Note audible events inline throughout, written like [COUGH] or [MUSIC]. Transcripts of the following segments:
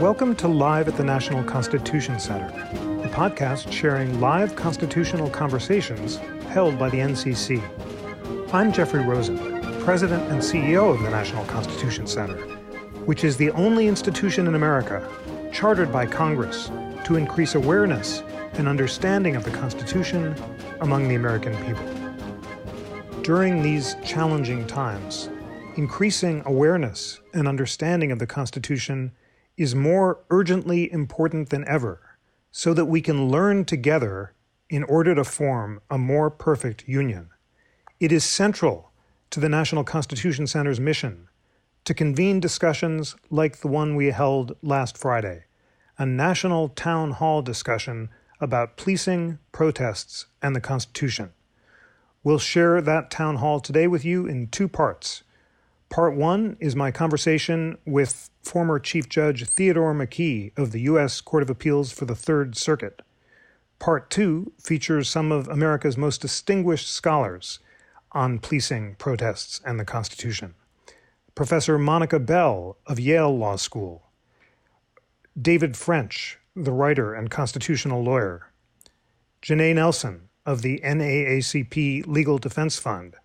Welcome to Live at the National Constitution Center, a podcast sharing live constitutional conversations held by the NCC. I'm Jeffrey Rosen, President and CEO of the National Constitution Center, which is the only institution in America chartered by Congress to increase awareness and understanding of the Constitution among the American people. During these challenging times, increasing awareness and understanding of the Constitution is more urgently important than ever so that we can learn together in order to form a more perfect union. It is central to the National Constitution Center's mission to convene discussions like the one we held last Friday, a national town hall discussion about policing, protests, and the Constitution. We'll share that town hall today with you in two parts. Part one is my conversation with former Chief Judge Theodore McKee of the U.S. Court of Appeals for the Third Circuit. Part two features some of America's most distinguished scholars on policing, protests, and the Constitution. Professor Monica Bell of Yale Law School, David French, the writer and constitutional lawyer, Janai Nelson, of the NAACP Legal Defense Fund,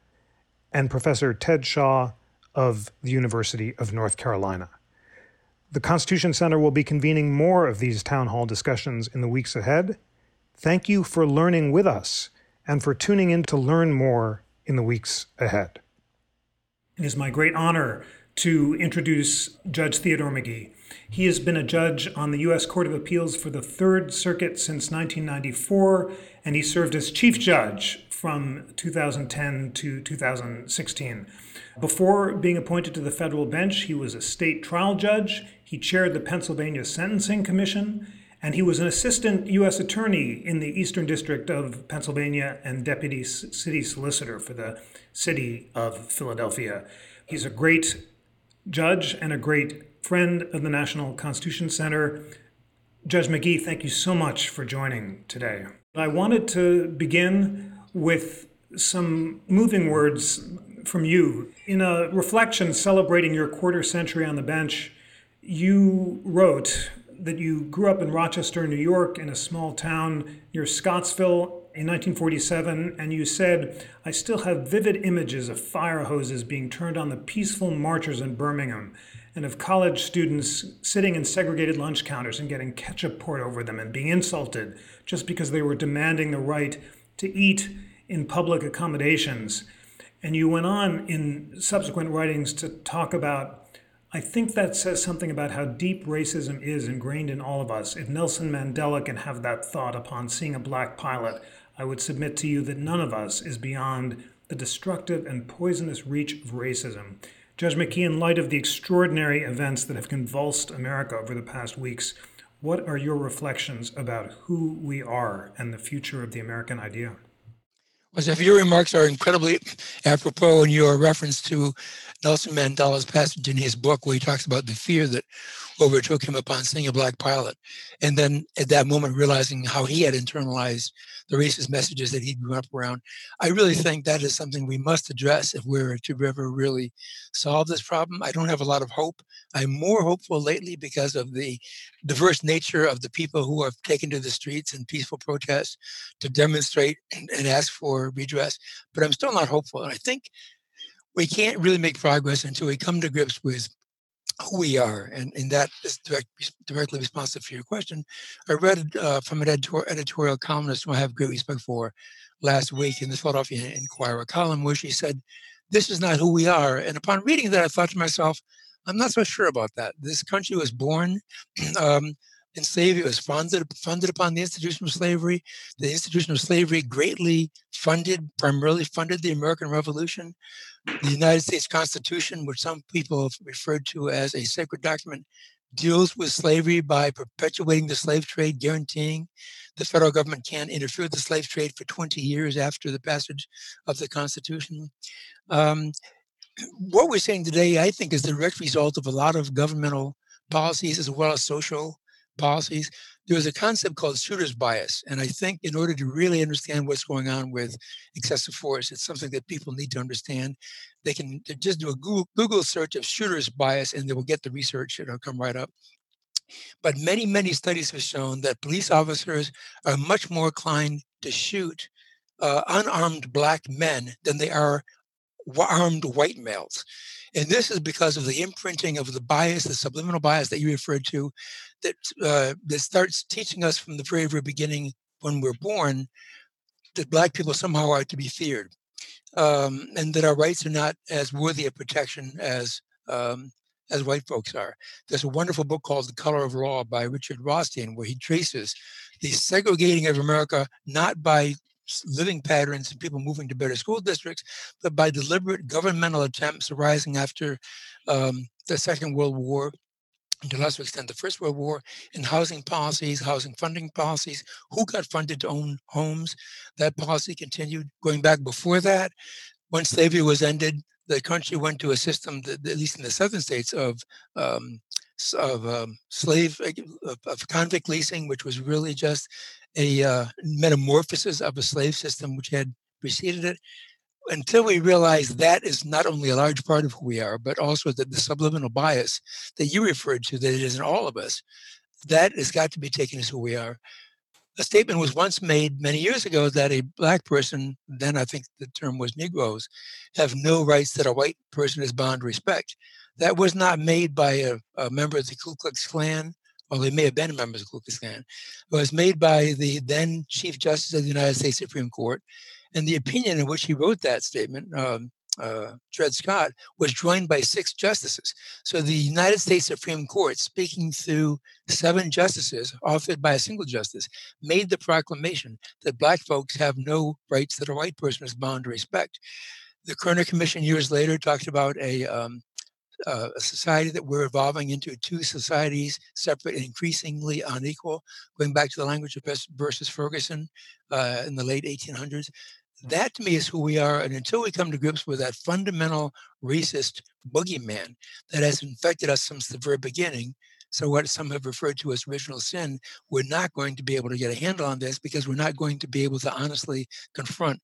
and Professor Ted Shaw of the University of North Carolina. The Constitution Center will be convening more of these town hall discussions in the weeks ahead. Thank you for learning with us and for tuning in to learn more in the weeks ahead. It is my great honor to introduce Judge Theodore McKee. He has been a judge on the U.S. Court of Appeals for the Third Circuit since 1994, and he served as chief judge from 2010 to 2016. Before being appointed to the federal bench, he was a state trial judge, he chaired the Pennsylvania Sentencing Commission, and he was an assistant U.S. attorney in the Eastern District of Pennsylvania and deputy city solicitor for the city of Philadelphia. He's a great judge and a great friend of the National Constitution Center. Judge McKee, thank you so much for joining today. I wanted to begin with some moving words from you. In a reflection celebrating your quarter century on the bench, you wrote that you grew up in Rochester, New York, in a small town near Scottsville in 1947, and you said, I still have vivid images of fire hoses being turned on the peaceful marchers in Birmingham and of college students sitting in segregated lunch counters and getting ketchup poured over them and being insulted just because they were demanding the right to eat in public accommodations. And you went on in subsequent writings to talk about I think that says something about how deep racism is ingrained in all of us. If Nelson Mandela can have that thought upon seeing a black pilot, I would submit to you that none of us is beyond the destructive and poisonous reach of racism. Judge McKee, in light of the extraordinary events that have convulsed America over the past weeks, what are your reflections about who we are and the future of the American idea? Well, if your remarks are incredibly apropos in your reference to Nelson Mandela's passage in his book, where he talks about the fear that overtook him upon seeing a black pilot. And then at that moment, realizing how he had internalized the racist messages that he grew up around. I really think that is something we must address if we're to ever really solve this problem. I don't have a lot of hope. I'm more hopeful lately because of the diverse nature of the people who have taken to the streets in peaceful protests to demonstrate and ask for redress. But I'm still not hopeful. And I think we can't really make progress until we come to grips with who we are, and, and that is direct, directly responsive to your question. I read uh, from an editor, editorial columnist who I have great respect for last week in the Philadelphia Inquirer column, where she said, This is not who we are. And upon reading that, I thought to myself, I'm not so sure about that. This country was born [CLEARS THROAT] um, It was funded, funded upon the institution of slavery. The institution of slavery greatly funded, primarily funded the American Revolution. The United States Constitution, which some people have referred to as a sacred document, deals with slavery by perpetuating the slave trade, guaranteeing the federal government can't interfere with the slave trade for 20 years after the passage of the Constitution. Um, what we're saying today, I think, is the direct result of a lot of governmental policies as well as social policies, there's a concept called shooter's bias. And I think in order to really understand what's going on with excessive force, it's something that people need to understand. They can just do a Google, Google search of shooter's bias and they will get the research. It'll come right up. But many, many studies have shown that police officers are much more inclined to shoot uh, unarmed black men than they are armed white males. And this is because of the imprinting of the bias, the subliminal bias that you referred to, that uh, that starts teaching us from the very, very beginning when we're born that black people somehow are to be feared, um, and that our rights are not as worthy of protection as um, as white folks are. There's a wonderful book called The Color of Law by Richard Rothstein, where he traces the segregating of America not by living patterns and people moving to better school districts, but by deliberate governmental attempts arising after um, the Second World War to a lesser extent the First World War, in housing policies, housing funding policies, who got funded to own homes. That policy continued going back before that. When slavery was ended, the country went to a system, that, at least in the southern states, of um, of um, slave of, of, convict leasing, which was really just a uh, metamorphosis of a slave system which had preceded it until we realize that is not only a large part of who we are, but also that the subliminal bias that you referred to, that it is in all of us, that has got to be taken as who we are. A statement was once made many years ago that a black person, then I think the term was Negroes, have no rights that a white person is bound to respect. That was not made by a, a member of the Ku Klux Klan, or they may have been a member of the Ku Klux Klan. It was made by the then Chief Justice of the United States Supreme Court, and the opinion in which he wrote that statement, um, uh, Dred Scott, was joined by six justices. So the United States Supreme Court, speaking through seven justices, authored by a single justice, made the proclamation that Black folks have no rights that a white person is bound to respect. The Kerner Commission years later talked about a um, uh, a society that we're evolving into two societies, separate and increasingly unequal, going back to the language of versus Ferguson uh, in the late 1800s. That to me is who we are. And until we come to grips with that fundamental racist boogeyman that has infected us since the very beginning, so what some have referred to as original sin, we're not going to be able to get a handle on this because we're not going to be able to honestly confront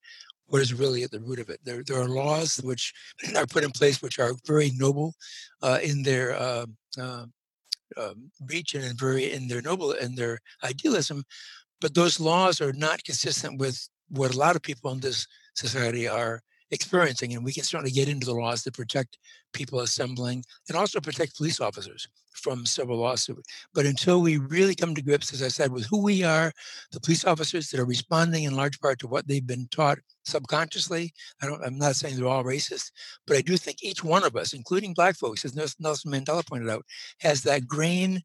what is really at the root of it. There, there are laws which [CLEARS THROAT] are put in place which are very noble uh, in their uh, uh, reach and very in their noble in their idealism, but those laws are not consistent with what a lot of people in this society are experiencing. And we can certainly get into the laws that protect people assembling and also protect police officers from civil lawsuit. But until we really come to grips, as I said, with who we are, the police officers that are responding in large part to what they've been taught subconsciously. I don't, I'm not saying they're all racist, but I do think each one of us, including black folks, as Nelson Mandela pointed out, has that grain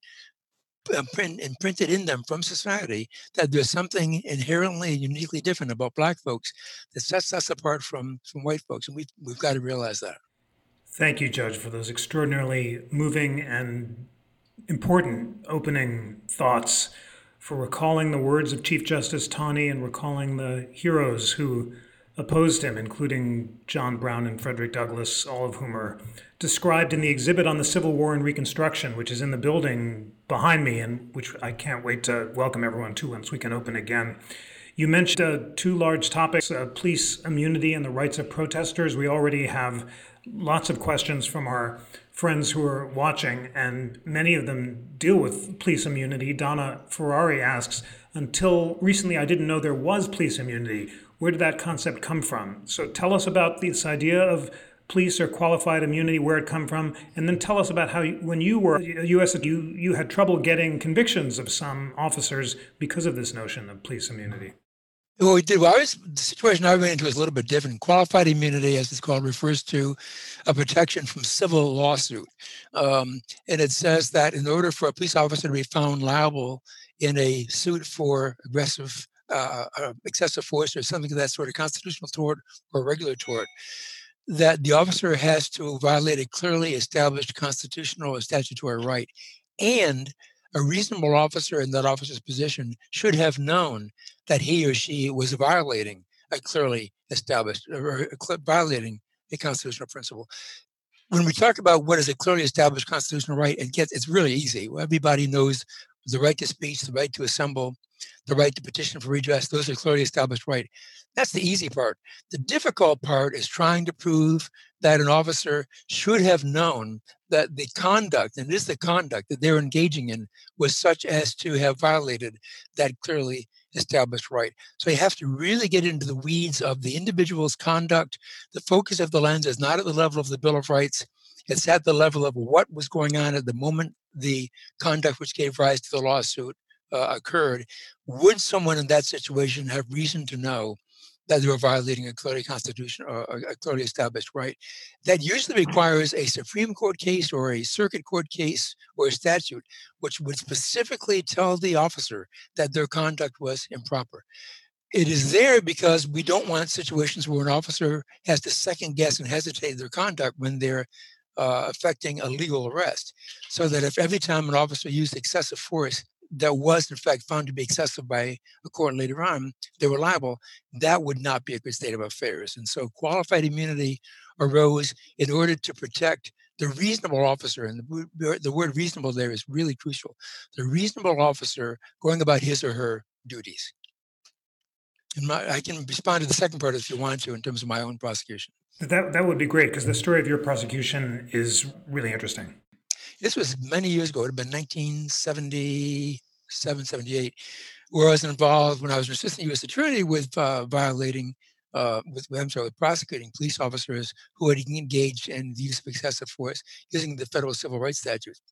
Uh, imprinted in them from society that there's something inherently uniquely different about black folks that sets us apart from from white folks and we've, we've got to realize that. Thank you judge for those extraordinarily moving and important opening thoughts for recalling the words of chief justice taney and recalling the heroes who opposed him, including John Brown and Frederick Douglass, all of whom are described in the exhibit on the Civil War and Reconstruction, which is in the building behind me, and which I can't wait to welcome everyone to once we can open again. You mentioned uh, two large topics uh, police immunity and the rights of protesters. We already have lots of questions from our friends who are watching, and many of them deal with police immunity. Donna Ferrari asks Until recently, I didn't know there was police immunity. Where did that concept come from? So tell us about this idea of police or qualified immunity, where it come from, and then tell us about how you, when you were U.S. you you had trouble getting convictions of some officers because of this notion of police immunity. Well, we did. Well, I was, the situation I ran into was a little bit different. Qualified immunity, as it's called, refers to a protection from civil lawsuit, um, and it says that in order for a police officer to be found liable in a suit for aggressive uh, uh, excessive force or something of that sort, a constitutional tort or regular tort, that the officer has to violate a clearly established constitutional or statutory right. And a reasonable officer in that officer's position should have known that he or she was violating a clearly established or violating a constitutional principle. When we talk about what is a clearly established constitutional right, it gets it's really easy. Everybody knows the right to speech, the right to assemble, the right to petition for redress, those are clearly established right. That's the easy part. The difficult part is trying to prove that an officer should have known that the conduct, and it is the conduct that they're engaging in, was such as to have violated that clearly established right. So you have to really get into the weeds of the individual's conduct. The focus of the lens is not at the level of the Bill of Rights, it's at the level of what was going on at the moment the conduct which gave rise to the lawsuit uh, occurred. Would someone in that situation have reason to know that they were violating a clearly constitution or a clearly established right. That usually requires a Supreme Court case or a circuit court case or a statute, which would specifically tell the officer that their conduct was improper. It is there because we don't want situations where an officer has to second guess and hesitate their conduct when they're uh, affecting a legal arrest. So that if every time an officer used excessive force, that was in fact found to be excessive by a court later on, they were liable, that would not be a good state of affairs. And so qualified immunity arose in order to protect the reasonable officer, and the, the word reasonable there is really crucial, the reasonable officer going about his or her duties. And my, I can respond to the second part if you want to in terms of my own prosecution. That, that would be great because the story of your prosecution is really interesting. This was many years ago. It had been 1977, 78, where I was involved when I was an assistant U.S. attorney with uh, violating, uh, with I'm sorry, with prosecuting police officers who had engaged in the use of excessive force using the federal civil rights statutes.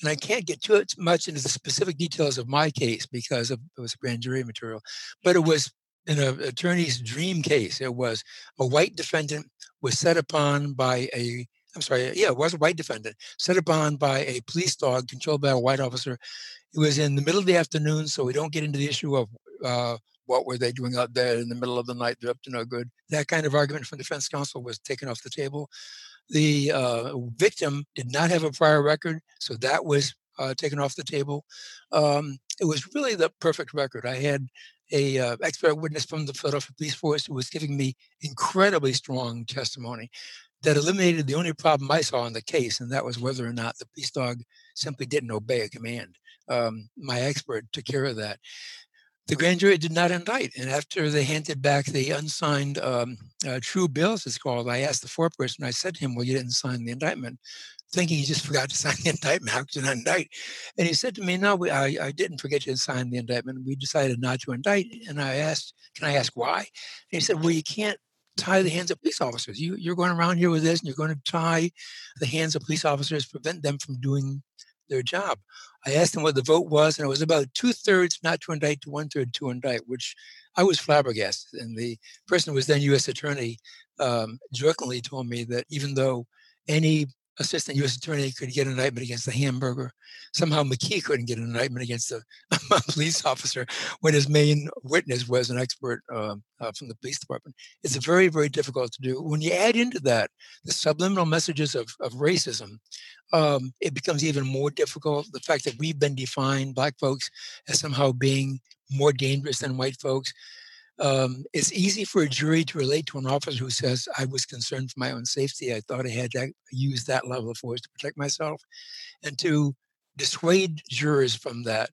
And I can't get too much into the specific details of my case because of, it was grand jury material, but it was in an attorney's dream case. It was a white defendant was set upon by a I'm sorry, yeah, it was a white defendant, set upon by a police dog controlled by a white officer. It was in the middle of the afternoon, so we don't get into the issue of uh, what were they doing out there in the middle of the night. They're up to no good. That kind of argument from defense counsel was taken off the table. The uh, victim did not have a prior record, so that was uh, taken off the table. Um, it was really the perfect record. I had a uh, expert witness from the Philadelphia Police Force who was giving me incredibly strong testimony that eliminated the only problem I saw in the case, and that was whether or not the police dog simply didn't obey a command. Um, my expert took care of that. The grand jury did not indict, and after they handed back the unsigned um, uh, true bills, it's called, I asked the foreperson, I said to him, Well, you didn't sign the indictment, thinking he just [LAUGHS] forgot to sign the indictment. How could you not indict? And he said to me, No, we, I, I didn't forget to sign the indictment. We decided not to indict. And I asked, Can I ask why? And he said, Well, you can't tie the hands of police officers. You, you're going around here with this and you're going to tie the hands of police officers, prevent them from doing their job. I asked them what the vote was, and it was about two thirds not to indict to one third to indict, which I was flabbergasted. And the person who was then U.S. attorney um, jokingly told me that even though any assistant U.S. attorney could get an indictment against the hamburger. Somehow McKee couldn't get an indictment against a [LAUGHS] police officer when his main witness was an expert uh, uh, from the police department. It's very, very difficult to do. When you add into that the subliminal messages of, of racism, um, it becomes even more difficult. The fact that we've been defined, black folks, as somehow being more dangerous than white folks um, it's easy for a jury to relate to an officer who says, I was concerned for my own safety. I thought I had to use that level of force to protect myself. And to dissuade jurors from that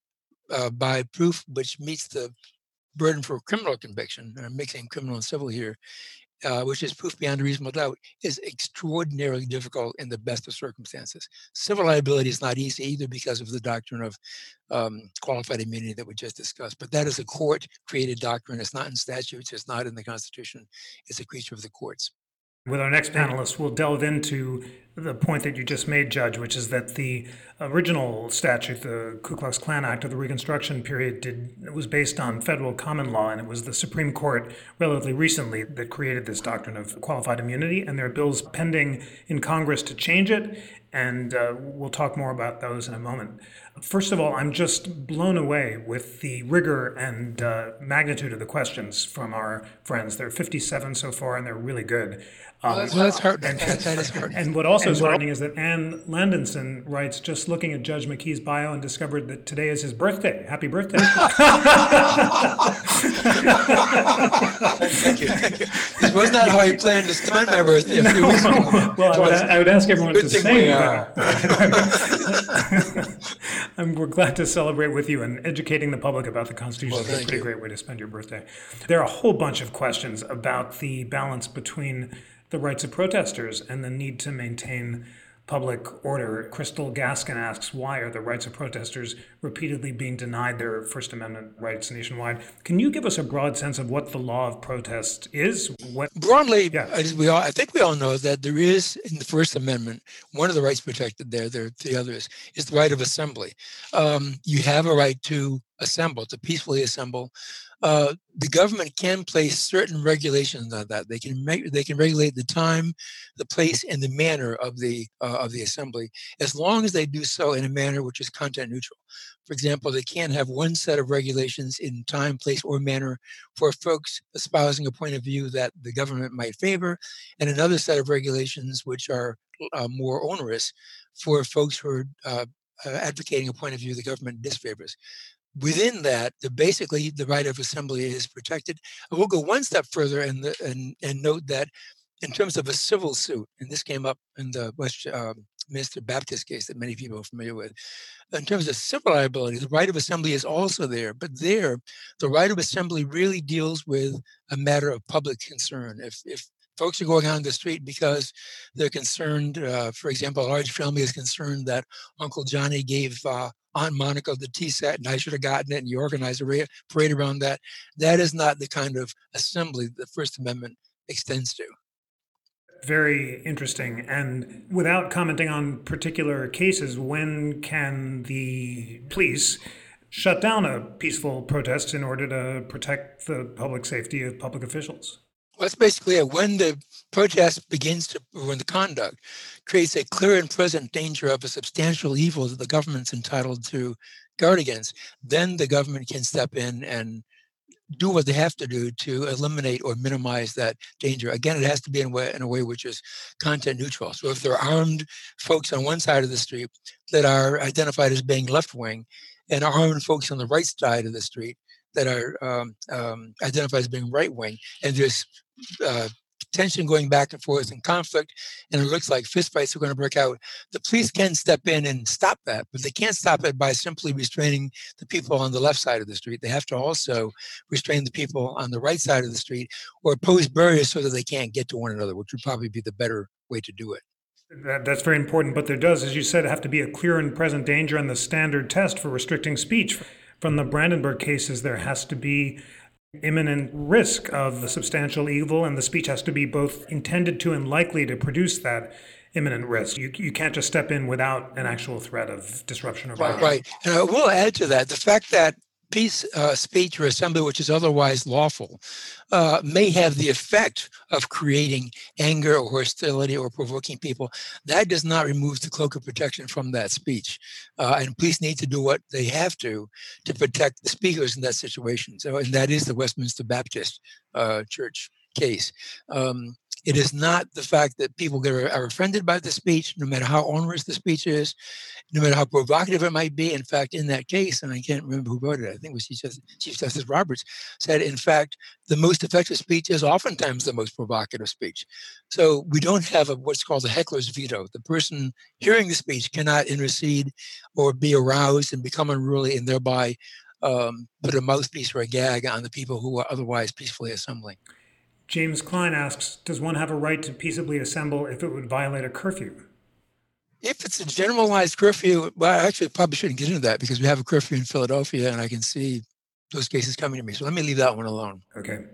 uh, by proof which meets the burden for criminal conviction, and I'm mixing criminal and civil here, uh, which is proof beyond a reasonable doubt, is extraordinarily difficult in the best of circumstances. Civil liability is not easy either because of the doctrine of um, qualified immunity that we just discussed. But that is a court created doctrine. It's not in statutes, it's not in the Constitution, it's a creature of the courts. With our next panelist, we'll delve into the point that you just made, Judge, which is that the original statute, the Ku Klux Klan Act of the Reconstruction period, did was based on federal common law, and it was the Supreme Court relatively recently that created this doctrine of qualified immunity, and there are bills pending in Congress to change it, and uh, we'll talk more about those in a moment. First of all, I'm just blown away with the rigor and uh, magnitude of the questions from our friends. There are 57 so far, and they're really good. Um, well, that's hard. And, that is hard. And what also is heartening is that Anne Landinson writes, just looking at Judge McKee's bio and discovered that today is his birthday. Happy birthday. [LAUGHS] thank you. Thank you. This was not how I planned to spend my birthday a few weeks ago. Well, I would, I would, ask everyone to sing. And we're glad to celebrate with you and educating the public about the Constitution well, is a pretty you. great way to spend your birthday. There are a whole bunch of questions about the balance between the rights of protesters and the need to maintain public order. Crystal Gaskin asks, why are the rights of protesters repeatedly being denied their First Amendment rights nationwide? Can you give us a broad sense of what the law of protest is? What broadly, yeah. we all, I think we all know that there is in the First Amendment one of the rights protected there. There the others is the right of assembly. Um, you have a right to assemble, to peacefully assemble uh, the government can place certain regulations on that. They can make they can regulate the time, the place, and the manner of the uh, of the assembly, as long as they do so in a manner which is content neutral. For example, they can't have one set of regulations in time, place, or manner for folks espousing a point of view that the government might favor, and another set of regulations which are uh, more onerous for folks who are uh, uh, advocating a point of view the government disfavors within that, the, basically the right of assembly is protected. I will go one step further and, the, and, and note that in terms of a civil suit, and this came up in the West um, Minister Baptist case that many people are familiar with. In terms of civil liability, the right of assembly is also there, but there, the right of assembly really deals with a matter of public concern. If, if folks are going out on the street because they're concerned, uh, for example, a large family is concerned that Uncle Johnny gave uh, Aunt Monica the tea set and I should have gotten it and you organized a parade around that. That is not the kind of assembly the First Amendment extends to. Very interesting. And without commenting on particular cases, when can the police shut down a peaceful protest in order to protect the public safety of public officials? Well, that's basically it. When the protest begins to, when the conduct creates a clear and present danger of a substantial evil that the government's entitled to guard against, then the government can step in and do what they have to do to eliminate or minimize that danger. Again, it has to be in a way, in a way which is content neutral. So if there are armed folks on one side of the street that are identified as being left wing, and armed folks on the right side of the street that are um, um, identified as being right wing, and there's uh, tension going back and forth and conflict, and it looks like fistfights are going to break out. The police can step in and stop that, but they can't stop it by simply restraining the people on the left side of the street. They have to also restrain the people on the right side of the street or pose barriers so that they can't get to one another, which would probably be the better way to do it. That, that's very important, but there does, as you said, have to be a clear and present danger and the standard test for restricting speech. From the Brandenburg cases, there has to be imminent risk of the substantial evil, and the speech has to be both intended to and likely to produce that imminent risk. You, you can't just step in without an actual threat of disruption or violence. Right, right. And I will add to that the fact that peace uh, speech or assembly, which is otherwise lawful, uh, may have the effect of creating anger or hostility or provoking people. That does not remove the cloak of protection from that speech. Uh, and police need to do what they have to to protect the speakers in that situation. So, and that is the Westminster Baptist uh, Church case. Um, it is not the fact that people get, are offended by the speech, no matter how onerous the speech is, no matter how provocative it might be. In fact, in that case, and I can't remember who wrote it, I think it was Chief Justice, Chief Justice Roberts, said, in fact, the most effective speech is oftentimes the most provocative speech. So we don't have a, what's called a heckler's veto. The person hearing the speech cannot intercede or be aroused and become unruly and thereby um, put a mouthpiece or a gag on the people who are otherwise peacefully assembling. James Klein asks Does one have a right to peaceably assemble if it would violate a curfew? If it's a generalized curfew, well, I actually probably shouldn't get into that because we have a curfew in Philadelphia and I can see those cases coming to me. So let me leave that one alone. Okay.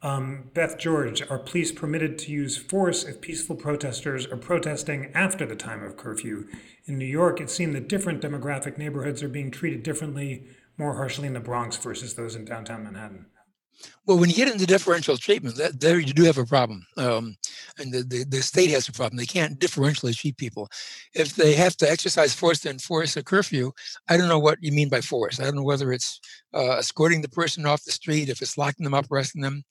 Um, Beth George, are police permitted to use force if peaceful protesters are protesting after the time of curfew? In New York, it seemed that different demographic neighborhoods are being treated differently, more harshly in the Bronx versus those in downtown Manhattan. Well, when you get into differential treatment, that, there you do have a problem. Um, and the, the, the, state has a problem. They can't differentially treat people. If they have to exercise force to enforce a curfew, I don't know what you mean by force. I don't know whether it's uh, escorting the person off the street, if it's locking them up, arresting them.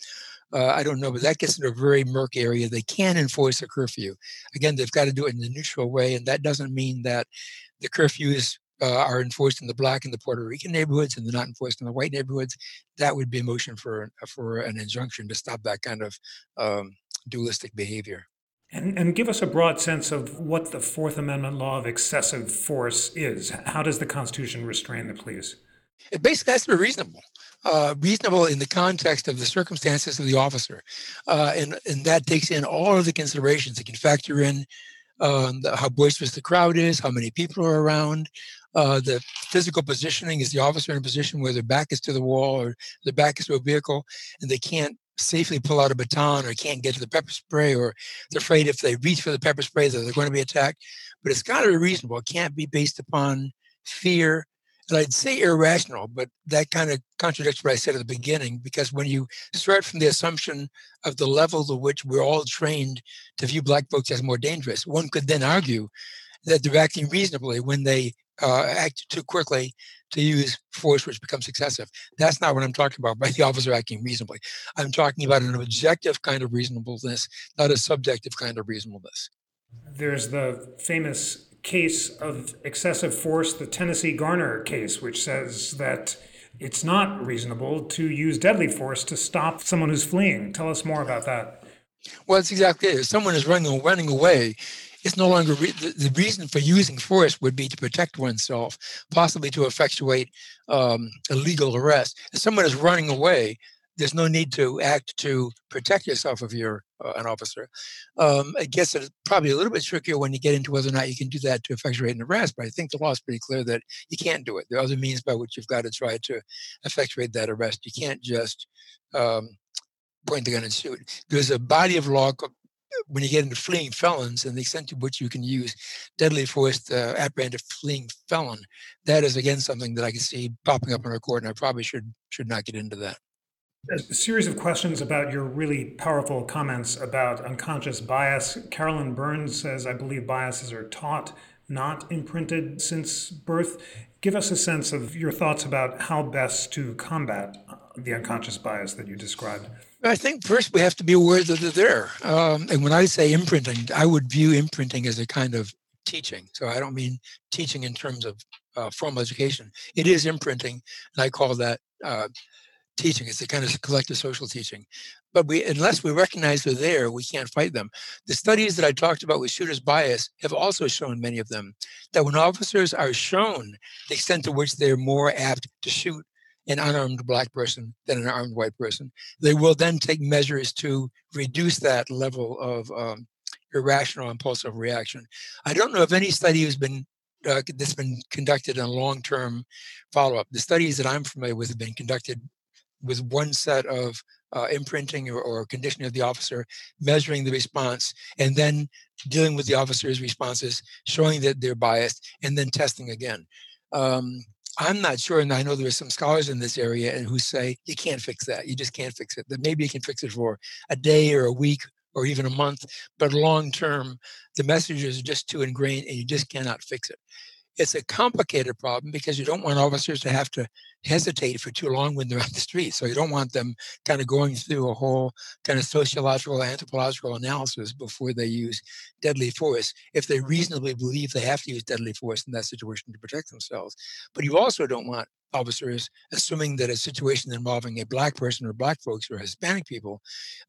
Uh, I don't know, but that gets into a very murky area. They can enforce a curfew. Again, they've got to do it in a neutral way, and that doesn't mean that the curfew is uh, are enforced in the black and the Puerto Rican neighborhoods and they're not enforced in the white neighborhoods, that would be a motion for for an injunction to stop that kind of um, dualistic behavior. And, and give us a broad sense of what the Fourth Amendment law of excessive force is. How does the Constitution restrain the police? It basically has to be reasonable. Uh, reasonable in the context of the circumstances of the officer. Uh, and, and that takes in all of the considerations. It can factor in the, how boisterous the crowd is, how many people are around, uh, the physical positioning. Is the officer in a position where their back is to the wall or their back is to a vehicle and they can't safely pull out a baton or can't get to the pepper spray or they're afraid if they reach for the pepper spray that they're going to be attacked. But it's got to be reasonable. It can't be based upon fear. And I'd say irrational, but that kind of contradicts what I said at the beginning, because when you start from the assumption of the level to which we're all trained to view black folks as more dangerous, one could then argue that they're acting reasonably when they uh, act too quickly to use force which becomes excessive. That's not what I'm talking about by the officer acting reasonably. I'm talking about an objective kind of reasonableness, not a subjective kind of reasonableness. There's the famous case of excessive force, the Tennessee Garner case, which says that it's not reasonable to use deadly force to stop someone who's fleeing. Tell us more about that. Well, it's exactly it. If someone is running running away, it's no longer re- the, the, reason for using force would be to protect oneself, possibly to effectuate um, a legal arrest. If someone is running away, there's no need to act to protect yourself if you're uh, an officer. Um, it gets it probably a little bit trickier when you get into whether or not you can do that to effectuate an arrest, but I think the law is pretty clear that you can't do it. There are other means by which you've got to try to effectuate that arrest. You can't just um, point the gun and shoot. There's a body of law when you get into fleeing felons and the extent to which you can use deadly force to apprehend a fleeing felon, that is again something that I can see popping up in our court, and I probably should should not get into that. A series of questions about your really powerful comments about unconscious bias. Carolyn Burns says, I believe biases are taught, not imprinted since birth. Give us a sense of your thoughts about how best to combat the unconscious bias that you described. I think first we have to be aware that they're there. Um, and when I say imprinting, I would view imprinting as a kind of teaching. So I don't mean teaching in terms of uh, formal education. It is imprinting, and I call that uh, teaching. It's a kind of collective social teaching. But we, unless we recognize they're there, we can't fight them. The studies that I talked about with shooters' bias have also shown many of them that when officers are shown the extent to which they're more apt to shoot an unarmed black person than an armed white person. They will then take measures to reduce that level of um, irrational impulsive reaction. I don't know if any study has been uh, that's been conducted in a long-term follow-up. The studies that I'm familiar with have been conducted with one set of uh, imprinting or, or, conditioning of the officer, measuring the response, and then dealing with the officer's responses, showing that they're biased, and then testing again. Um, I'm not sure, and I know there are some scholars in this area and who say you can't fix that. You just can't fix it. That maybe you can fix it for a day or a week or even a month, but long term, the messages are just too ingrained and you just cannot fix it. It's a complicated problem because you don't want officers to have to hesitate for too long when they're [LAUGHS] on the street. So you don't want them kind of going through a whole kind of sociological, anthropological analysis before they use deadly force if they reasonably believe they have to use deadly force in that situation to protect themselves. But you also don't want officers, assuming that a situation involving a black person or black folks or Hispanic people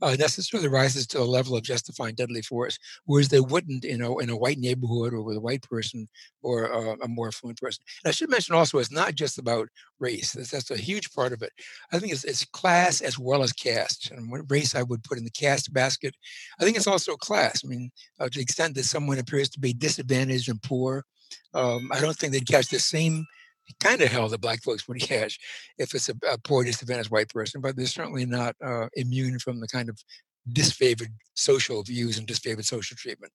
uh, necessarily rises to a level of justifying deadly force, whereas they wouldn't, you know, in a white neighborhood or with a white person or uh, a more affluent person. And I should mention also, it's not just about race. That's, that's a huge part of it. I think it's, it's class as well as caste. And what race I would put in the caste basket. I think it's also class. I mean, uh, to the extent that someone appears to be disadvantaged and poor, um, I don't think they'd catch the same kind of hell that black folks would [LAUGHS] catch if it's a, a poor disadvantaged white person, but they're certainly not uh, immune from the kind of disfavored social views and disfavored social treatment.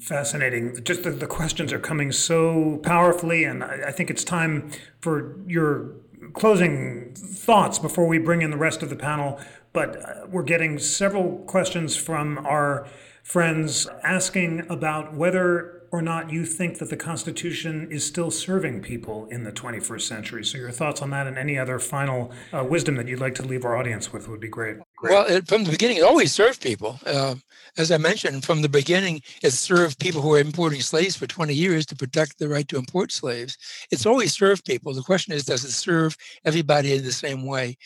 Fascinating. Just the, the questions are coming so powerfully, and I, I think it's time for your closing thoughts before we bring in the rest of the panel. But uh, we're getting several questions from our friends asking about whether or not you think that the Constitution is still serving people in the 21st century. So, your thoughts on that and any other final uh, wisdom that you'd like to leave our audience with would be great. Well, it, from the beginning, it always served people. Uh, as I mentioned, from the beginning, it served people who were importing slaves for 20 years to protect the right to import slaves. It's always served people. The question is, does it serve everybody in the same way?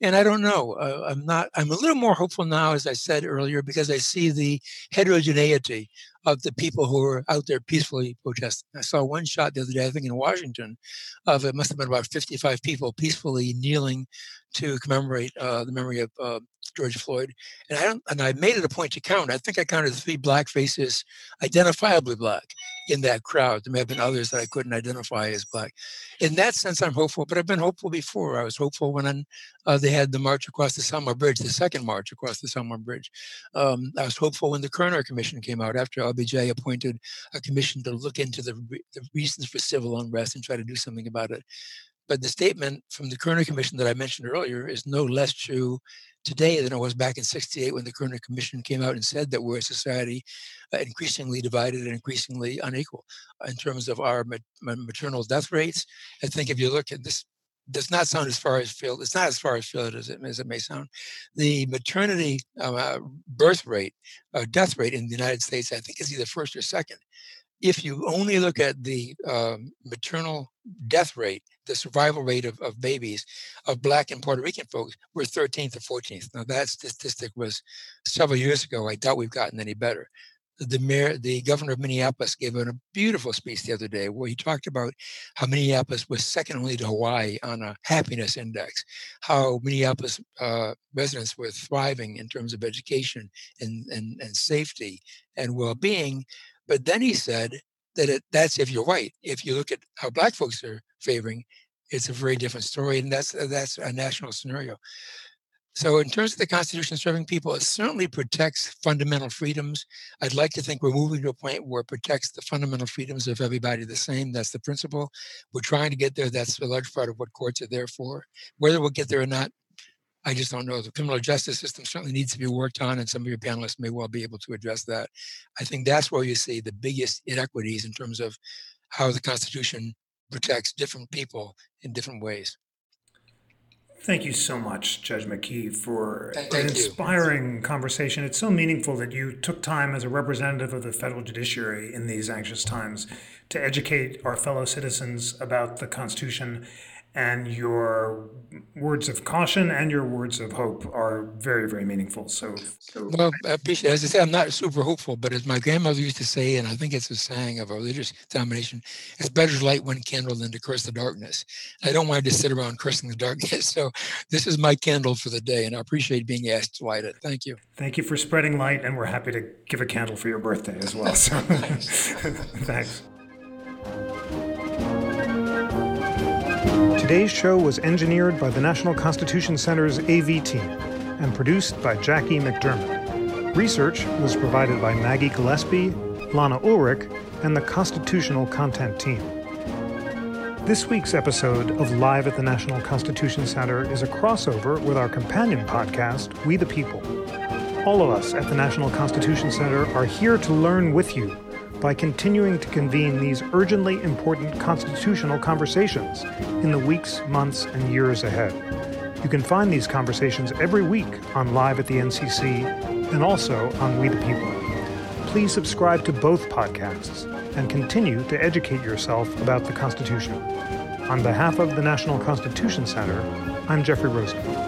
And I don't know. Uh, I'm not. I'm a little more hopeful now, as I said earlier, because I see the heterogeneity of the people who were out there peacefully protesting. I saw one shot the other day, I think in Washington, of it must have been about 55 people peacefully kneeling to commemorate uh, the memory of uh, George Floyd. And I and I made it a point to count. I think I counted three black faces, identifiably black, in that crowd. There may have been others that I couldn't identify as black. In that sense, I'm hopeful. But I've been hopeful before. I was hopeful when uh, they had the march across the Selma Bridge, the second march across the Selma Bridge. Um, I was hopeful when the Kerner Commission came out after LBJ appointed a commission to look into the, the reasons for civil unrest and try to do something about it. But the statement from the Kerner Commission that I mentioned earlier is no less true today than it was back in 68 when the Kerner Commission came out and said that we're a society uh, increasingly divided and increasingly unequal in terms of our maternal death rates. I think if you look at this, does not sound as far as field. It's not as far as field as it, as it may sound. The maternity uh, birth rate, uh, death rate in the United States, I think is either first or second if you only look at the um, maternal death rate, the survival rate of, of babies of Black and Puerto Rican folks, we're 13th or 14th. Now, that statistic was several years ago. I doubt we've gotten any better. The mayor, the governor of Minneapolis gave a beautiful speech the other day where he talked about how Minneapolis was second only to Hawaii on a happiness index, how Minneapolis uh, residents were thriving in terms of education and, and, and safety and well-being, but then he said that it, that's if you're white. If you look at how black folks are favoring, it's a very different story, and that's that's a national scenario. So, in terms of the Constitution serving people, it certainly protects fundamental freedoms. I'd like to think we're moving to a point where it protects the fundamental freedoms of everybody the same. That's the principle. We're trying to get there. That's a large part of what courts are there for. Whether we'll get there or not, I just don't know. The criminal justice system certainly needs to be worked on, and some of your panelists may well be able to address that. I think that's where you see the biggest inequities in terms of how the Constitution protects different people in different ways. Thank you so much, Judge McKee, for Thank an inspiring you. conversation. It's so meaningful that you took time as a representative of the federal judiciary in these anxious times to educate our fellow citizens about the Constitution and your words of caution and your words of hope are very, very meaningful. So, so well, I appreciate. As I say, I'm not super hopeful, but as my grandmother used to say, and I think it's a saying of a religious denomination, it's better to light one candle than to curse the darkness. I don't want to sit around cursing the darkness. [LAUGHS] So, this is my candle for the day, and I appreciate being asked to light it. Thank you. Thank you for spreading light, and we're happy to give a candle for your birthday as well. So, [LAUGHS] thanks. [LAUGHS] Today's show was engineered by the National Constitution Center's AV team and produced by Jackie McDermott. Research was provided by Maggie Gillespie, Lana Ulrich, and the Constitutional Content team. This week's episode of Live at the National Constitution Center is a crossover with our companion podcast, We the People. All of us at the National Constitution Center are here to learn with you by continuing to convene these urgently important constitutional conversations in the weeks, months, and years ahead. You can find these conversations every week on Live at the NCC and also on We the People. Please subscribe to both podcasts and continue to educate yourself about the Constitution. On behalf of the National Constitution Center, I'm Jeffrey Rosen.